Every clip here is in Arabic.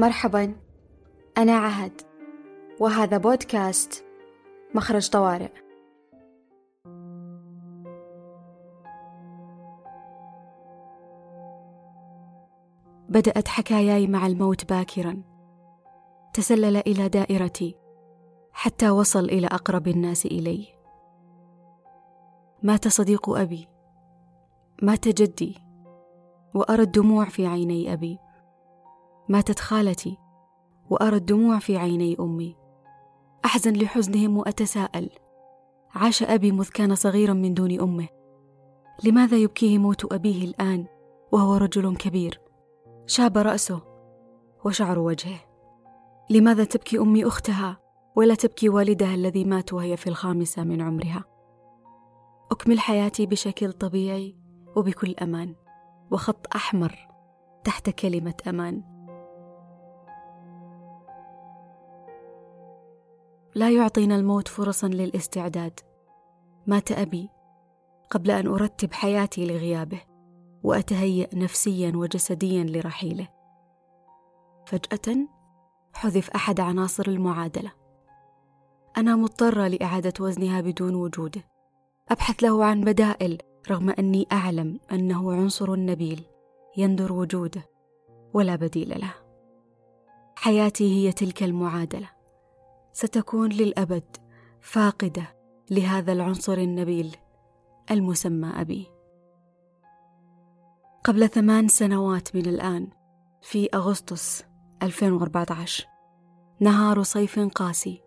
مرحبا أنا عهد وهذا بودكاست مخرج طوارئ. بدأت حكاياي مع الموت باكرا. تسلل إلى دائرتي حتى وصل إلى أقرب الناس إلي. مات صديق أبي مات جدي وأرى الدموع في عيني أبي. ماتت خالتي وأرى الدموع في عيني أمي. أحزن لحزنهم وأتساءل عاش أبي مذ كان صغيرا من دون أمه. لماذا يبكيه موت أبيه الآن وهو رجل كبير؟ شاب رأسه وشعر وجهه. لماذا تبكي أمي أختها ولا تبكي والدها الذي مات وهي في الخامسة من عمرها؟ أكمل حياتي بشكل طبيعي وبكل أمان وخط أحمر تحت كلمة أمان. لا يعطينا الموت فرصا للاستعداد. مات أبي قبل أن أرتب حياتي لغيابه وأتهيأ نفسيا وجسديا لرحيله. فجأة حذف أحد عناصر المعادلة. أنا مضطرة لإعادة وزنها بدون وجوده. أبحث له عن بدائل رغم أني أعلم أنه عنصر نبيل يندر وجوده ولا بديل له. حياتي هي تلك المعادلة. ستكون للأبد فاقدة لهذا العنصر النبيل المسمى أبي. قبل ثمان سنوات من الآن في أغسطس 2014 نهار صيف قاسي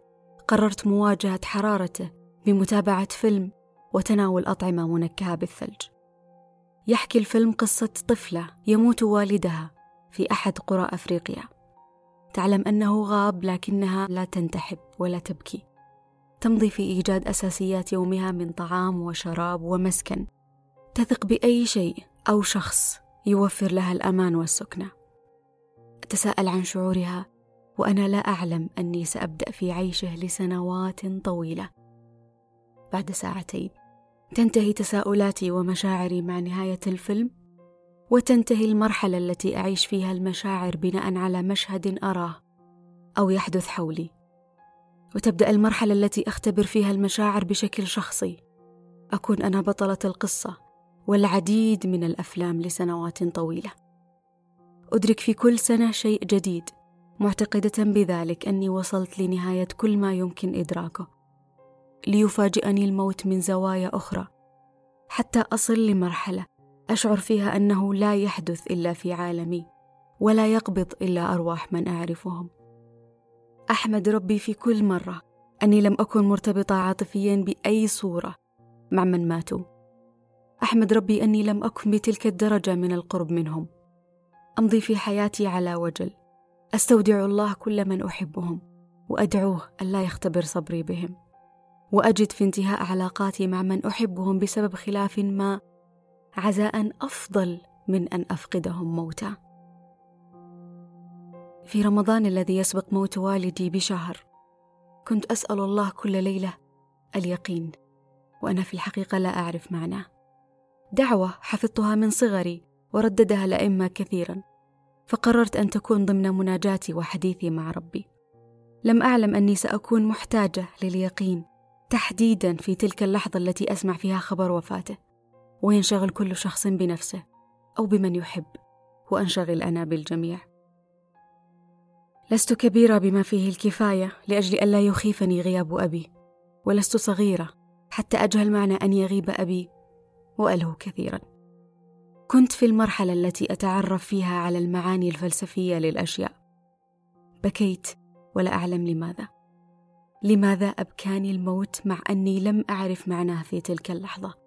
قررت مواجهة حرارته بمتابعة فيلم وتناول أطعمة منكهة بالثلج. يحكي الفيلم قصة طفلة يموت والدها في أحد قرى أفريقيا. تعلم أنه غاب لكنها لا تنتحب ولا تبكي. تمضي في إيجاد أساسيات يومها من طعام وشراب ومسكن. تثق بأي شيء أو شخص يوفر لها الأمان والسكنة. أتساءل عن شعورها وأنا لا أعلم أني سأبدأ في عيشه لسنوات طويلة. بعد ساعتين تنتهي تساؤلاتي ومشاعري مع نهاية الفيلم. وتنتهي المرحلة التي أعيش فيها المشاعر بناء على مشهد أراه أو يحدث حولي. وتبدأ المرحلة التي أختبر فيها المشاعر بشكل شخصي. أكون أنا بطلة القصة والعديد من الأفلام لسنوات طويلة. أدرك في كل سنة شيء جديد معتقدة بذلك أني وصلت لنهاية كل ما يمكن إدراكه ليفاجئني الموت من زوايا أخرى حتى أصل لمرحلة أشعر فيها أنه لا يحدث إلا في عالمي ولا يقبض إلا أرواح من أعرفهم. أحمد ربي في كل مرة أني لم أكن مرتبطة عاطفيا بأي صورة مع من ماتوا. أحمد ربي أني لم أكن بتلك الدرجة من القرب منهم. أمضي في حياتي على وجل. أستودع الله كل من أحبهم وأدعوه الا يختبر صبري بهم. وأجد في انتهاء علاقاتي مع من أحبهم بسبب خلاف ما عزاء أفضل من أن أفقدهم موتا. في رمضان الذي يسبق موت والدي بشهر كنت أسأل الله كل ليلة اليقين وأنا في الحقيقة لا أعرف معناه. دعوة حفظتها من صغري ورددها الأئمة كثيرا فقررت أن تكون ضمن مناجاتي وحديثي مع ربي. لم أعلم أني سأكون محتاجة لليقين تحديدا في تلك اللحظة التي أسمع فيها خبر وفاته. وينشغل كل شخص بنفسه أو بمن يحب وأنشغل أنا بالجميع. لست كبيرة بما فيه الكفاية لأجل ألا يخيفني غياب أبي ولست صغيرة حتى أجهل معنى أن يغيب أبي والهو كثيرا. كنت في المرحلة التي أتعرف فيها على المعاني الفلسفية للأشياء. بكيت ولا أعلم لماذا. لماذا أبكاني الموت مع أني لم أعرف معناه في تلك اللحظة؟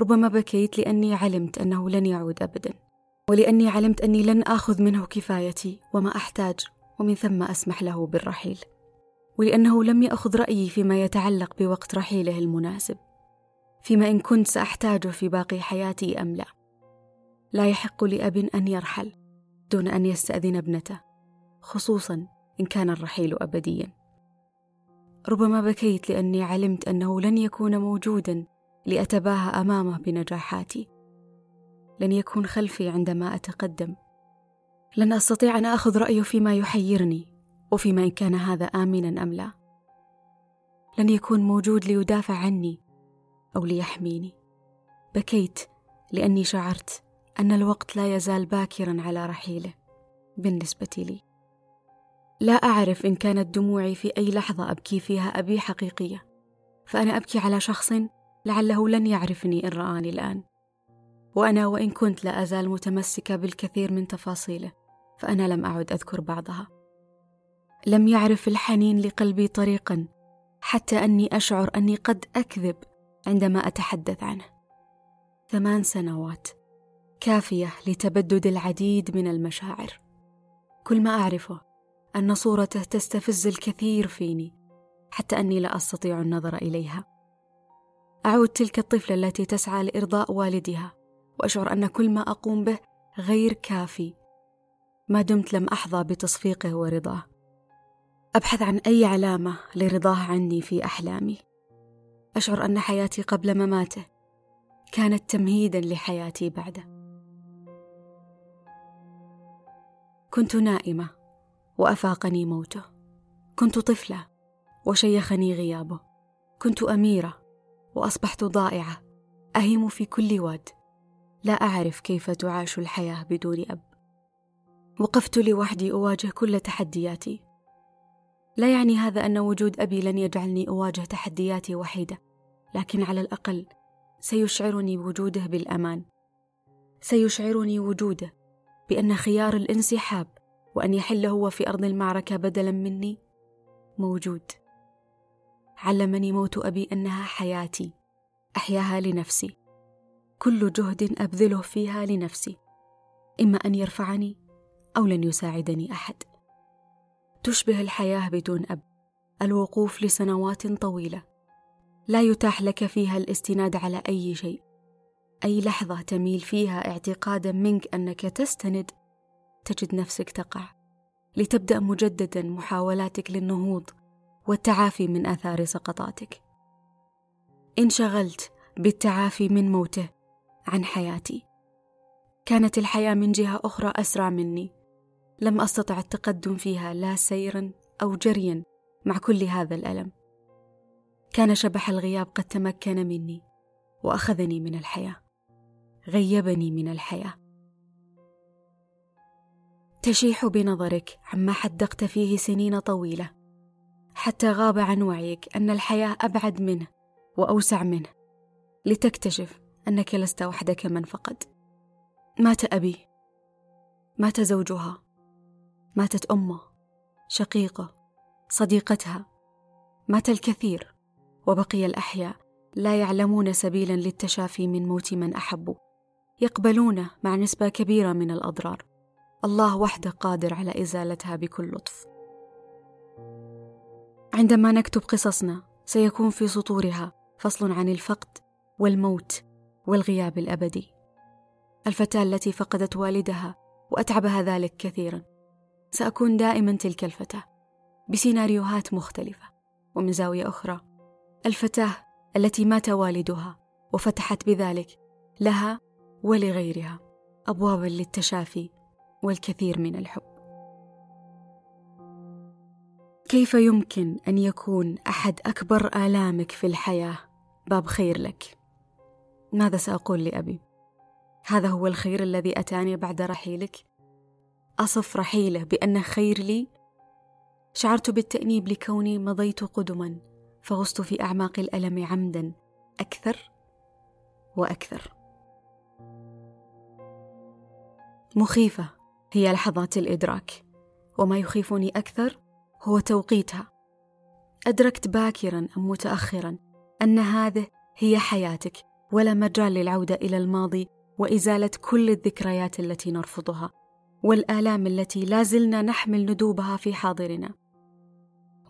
ربما بكيت لأني علمت أنه لن يعود ابدا ولأني علمت أني لن آخذ منه كفايتي وما أحتاج ومن ثم أسمح له بالرحيل ولأنه لم يأخذ رأيي فيما يتعلق بوقت رحيله المناسب فيما إن كنت سأحتاجه في باقي حياتي أم لا. لا يحق لأب أن يرحل دون أن يستأذن ابنته خصوصا إن كان الرحيل ابديا. ربما بكيت لأني علمت أنه لن يكون موجودا لأتباهى أمامه بنجاحاتي. لن يكون خلفي عندما أتقدم. لن أستطيع أن آخذ رأيه فيما يحيرني وفيما إن كان هذا آمنا أم لا. لن يكون موجود ليدافع عني أو ليحميني. بكيت لأني شعرت أن الوقت لا يزال باكرا على رحيله بالنسبة لي. لا أعرف إن كانت دموعي في أي لحظة أبكي فيها أبي حقيقية فأنا أبكي على شخص لعله لن يعرفني إن رآني الآن. وأنا وإن كنت لا أزال متمسكة بالكثير من تفاصيله فأنا لم أعد أذكر بعضها. لم يعرف الحنين لقلبي طريقا حتى أني أشعر أني قد أكذب عندما أتحدث عنه. ثمان سنوات كافية لتبدد العديد من المشاعر. كل ما أعرفه أن صورته تستفز الكثير فيني حتى أني لا أستطيع النظر إليها. أعود تلك الطفلة التي تسعى لإرضاء والدها وأشعر أن كل ما أقوم به غير كافي. ما دمت لم أحظى بتصفيقه ورضاه. أبحث عن أي علامة لرضاه عني في أحلامي. أشعر أن حياتي قبل مماته كانت تمهيدا لحياتي بعده. كنت نائمة وأفاقني موته. كنت طفلة وشيخني غيابه. كنت أميرة وأصبحت ضائعة. أهيم في كل واد. لا أعرف كيف تعاش الحياة بدون أب. وقفت لوحدي أواجه كل تحدياتي. لا يعني هذا أن وجود أبي لن يجعلني أواجه تحدياتي وحيدة. لكن على الأقل سيشعرني وجوده بالأمان. سيشعرني وجوده بأن خيار الإنسحاب وأن يحل هو في أرض المعركة بدلا مني موجود. علمني موت أبي أنها حياتي أحياها لنفسي. كل جهد أبذله فيها لنفسي. إما أن يرفعني أو لن يساعدني أحد. تشبه الحياة بدون أب. الوقوف لسنوات طويلة. لا يتاح لك فيها الاستناد على أي شيء. أي لحظة تميل فيها اعتقادا منك أنك تستند تجد نفسك تقع. لتبدأ مجددا محاولاتك للنهوض. والتعافي من آثار سقطاتك. انشغلت بالتعافي من موته عن حياتي. كانت الحياة من جهة أخرى أسرع مني. لم أستطع التقدم فيها لا سيرا أو جريا مع كل هذا الألم. كان شبح الغياب قد تمكن مني وأخذني من الحياة. غيبني من الحياة. تشيح بنظرك عما حدقت فيه سنين طويلة. حتى غاب عن وعيك أن الحياة أبعد منه وأوسع منه لتكتشف أنك لست وحدك من فقد. مات أبي. مات زوجها. ماتت أمه. شقيقة. صديقتها. مات الكثير. وبقي الأحياء لا يعلمون سبيلا للتشافي من موت من احبوا يقبلونه مع نسبة كبيرة من الأضرار. الله وحده قادر على إزالتها بكل لطف. عندما نكتب قصصنا سيكون في سطورها فصل عن الفقد والموت والغياب الأبدي. الفتاة التي فقدت والدها وأتعبها ذلك كثيرا. سأكون دائما تلك الفتاة بسيناريوهات مختلفة ومن زاوية أخرى. الفتاة التي مات والدها وفتحت بذلك لها ولغيرها ابوابا للتشافي والكثير من الحب. كيف يمكن أن يكون أحد أكبر آلامك في الحياة؟ باب خير لك. ماذا سأقول لأبي؟ هذا هو الخير الذي أتاني بعد رحيلك؟ أصف رحيله بانه خير لي؟ شعرت بالتأنيب لكوني مضيت قدما فغصت في أعماق الألم عمدا أكثر وأكثر. مخيفة هي لحظات الإدراك وما يخيفني أكثر هو توقيتها. أدركت باكرا أم متأخرا أن هذه هي حياتك ولا مجال للعودة إلى الماضي وإزالة كل الذكريات التي نرفضها والآلام التي لا زلنا نحمل ندوبها في حاضرنا.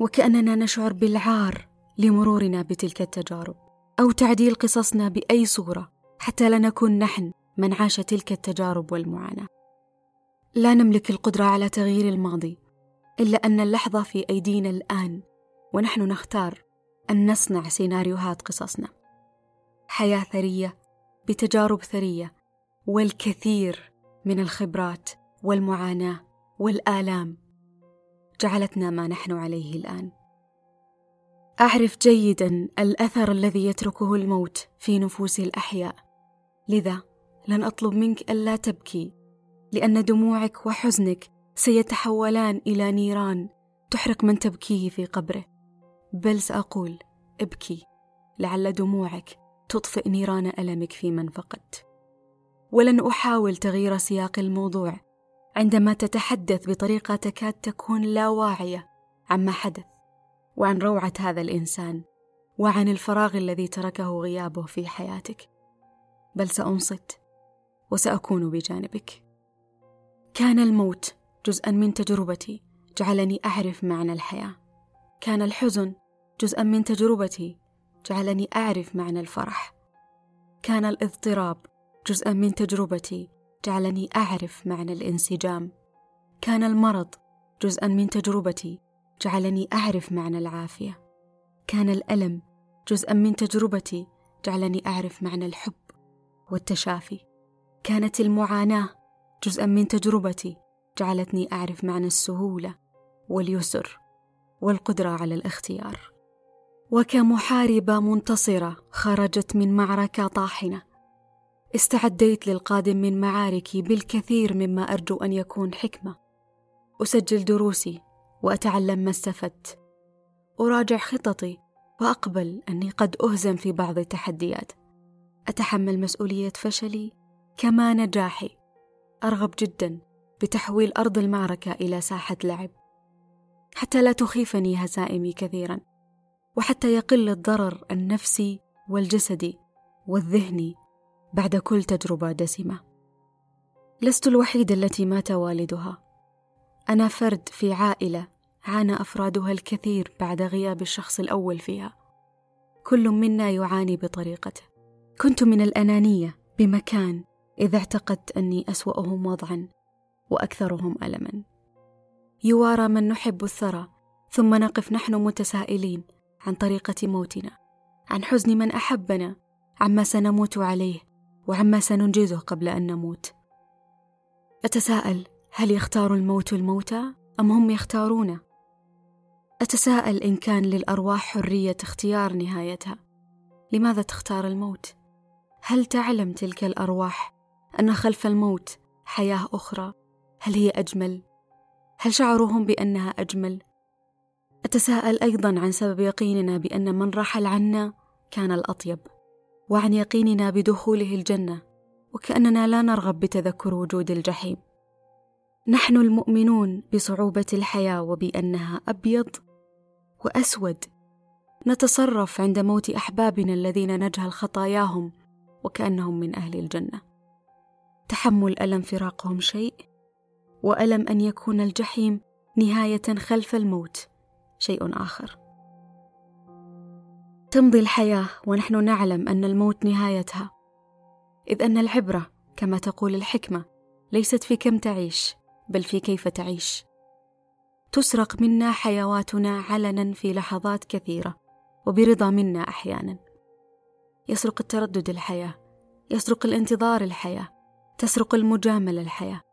وكأننا نشعر بالعار لمرورنا بتلك التجارب أو تعديل قصصنا بأي صورة حتى لا نكون نحن من عاش تلك التجارب والمعاناة. لا نملك القدرة على تغيير الماضي إلا أن اللحظة في أيدينا الآن ونحن نختار أن نصنع سيناريوهات قصصنا. حياة ثرية بتجارب ثرية والكثير من الخبرات والمعاناة والآلام جعلتنا ما نحن عليه الآن. أعرف جيدا الأثر الذي يتركه الموت في نفوس الأحياء. لذا لن أطلب منك ألا تبكي لأن دموعك وحزنك سيتحولان إلى نيران تحرق من تبكيه في قبره. بل سأقول ابكي. لعل دموعك تطفئ نيران ألمك في من فقدت. ولن أحاول تغيير سياق الموضوع. عندما تتحدث بطريقة تكاد تكون لا واعية عما حدث. وعن روعة هذا الإنسان. وعن الفراغ الذي تركه غيابه في حياتك. بل سأنصت. وسأكون بجانبك. كان الموت جزءا من تجربتي. جعلني أعرف معنى الحياة. كان الحزن جزءا من تجربتي. جعلني أعرف معنى الفرح. كان الاضطراب جزءا من تجربتي. جعلني أعرف معنى الانسجام. كان المرض جزءا من تجربتي. جعلني أعرف معنى العافية. كان الألم جزءا من تجربتي. جعلني أعرف معنى الحب والتشافي. كانت المعاناة جزءا من تجربتي. جعلتني أعرف معنى السهولة واليسر والقدرة على الاختيار. وكمحاربة منتصرة خرجت من معركة طاحنة. استعديت للقادم من معاركي بالكثير مما أرجو أن يكون حكمة. أسجل دروسي وأتعلم ما استفدت. أراجع خططي وأقبل أني قد أهزم في بعض التحديات. أتحمل مسؤولية فشلي كما نجاحي. أرغب جدا بتحويل أرض المعركة إلى ساحة لعب. حتى لا تخيفني هزائمي كثيرا وحتى يقل الضرر النفسي والجسدي والذهني بعد كل تجربة دسمة. لست الوحيدة التي مات والدها. أنا فرد في عائلة عانى أفرادها الكثير بعد غياب الشخص الأول فيها. كل منا يعاني بطريقته. كنت من الأنانية بمكان إذا اعتقدت أني أسوأهم وضعا. وأكثرهم ألما. يوارى من نحب الثرى ثم نقف نحن متسائلين عن طريقة موتنا عن حزن من أحبنا عما سنموت عليه وعما سننجزه قبل أن نموت. أتساءل هل يختار الموت الموتى؟ أم هم يختارونه؟ أتساءل إن كان للأرواح حرية اختيار نهايتها. لماذا تختار الموت؟ هل تعلم تلك الأرواح أن خلف الموت حياة أخرى؟ هل هي أجمل؟ هل شعروهم بأنها أجمل؟ أتساءل أيضا عن سبب يقيننا بأن من رحل عنا كان الأطيب وعن يقيننا بدخوله الجنة وكأننا لا نرغب بتذكر وجود الجحيم. نحن المؤمنون بصعوبة الحياة وبأنها أبيض وأسود. نتصرف عند موت أحبابنا الذين نجهل خطاياهم وكأنهم من أهل الجنة. تحمل ألم فراقهم شيء؟ وألم أن يكون الجحيم نهاية خلف الموت. شيء آخر. تمضي الحياة ونحن نعلم أن الموت نهايتها. إذ أن العبرة كما تقول الحكمة ليست في كم تعيش بل في كيف تعيش. تسرق منا حيواتنا علنا في لحظات كثيرة وبرضا منا أحيانا. يسرق التردد الحياة يسرق الانتظار الحياة تسرق المجاملة الحياة.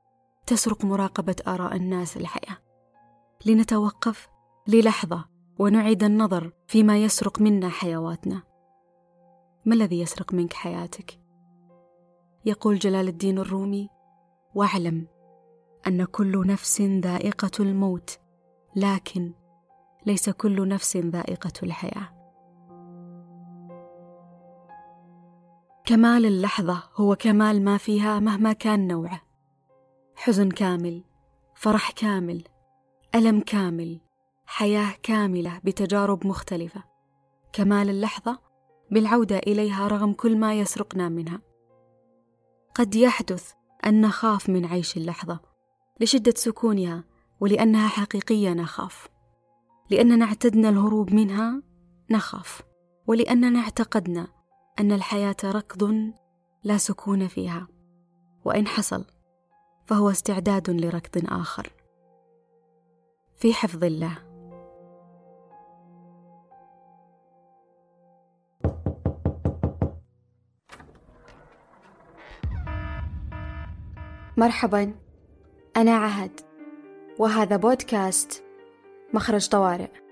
تسرق مراقبة آراء الناس الحياة لنتوقف للحظة ونعيد النظر فيما يسرق منا حيواتنا. ما الذي يسرق منك حياتك؟ يقول جلال الدين الرومي واعلم أن كل نفس ذائقة الموت لكن ليس كل نفس ذائقة الحياة. كمال اللحظة هو كمال ما فيها مهما كان نوعه. حزن كامل فرح كامل ألم كامل حياة كاملة بتجارب مختلفة. كمال اللحظة بالعودة إليها رغم كل ما يسرقنا منها. قد يحدث أن نخاف من عيش اللحظة لشدة سكونها ولأنها حقيقية نخاف. لأننا اعتدنا الهروب منها نخاف ولأننا اعتقدنا أن الحياة ركض لا سكون فيها. وإن حصل فهو استعداد لركض آخر. في حفظ الله. مرحبا أنا عهد وهذا بودكاست مخرج طوارئ.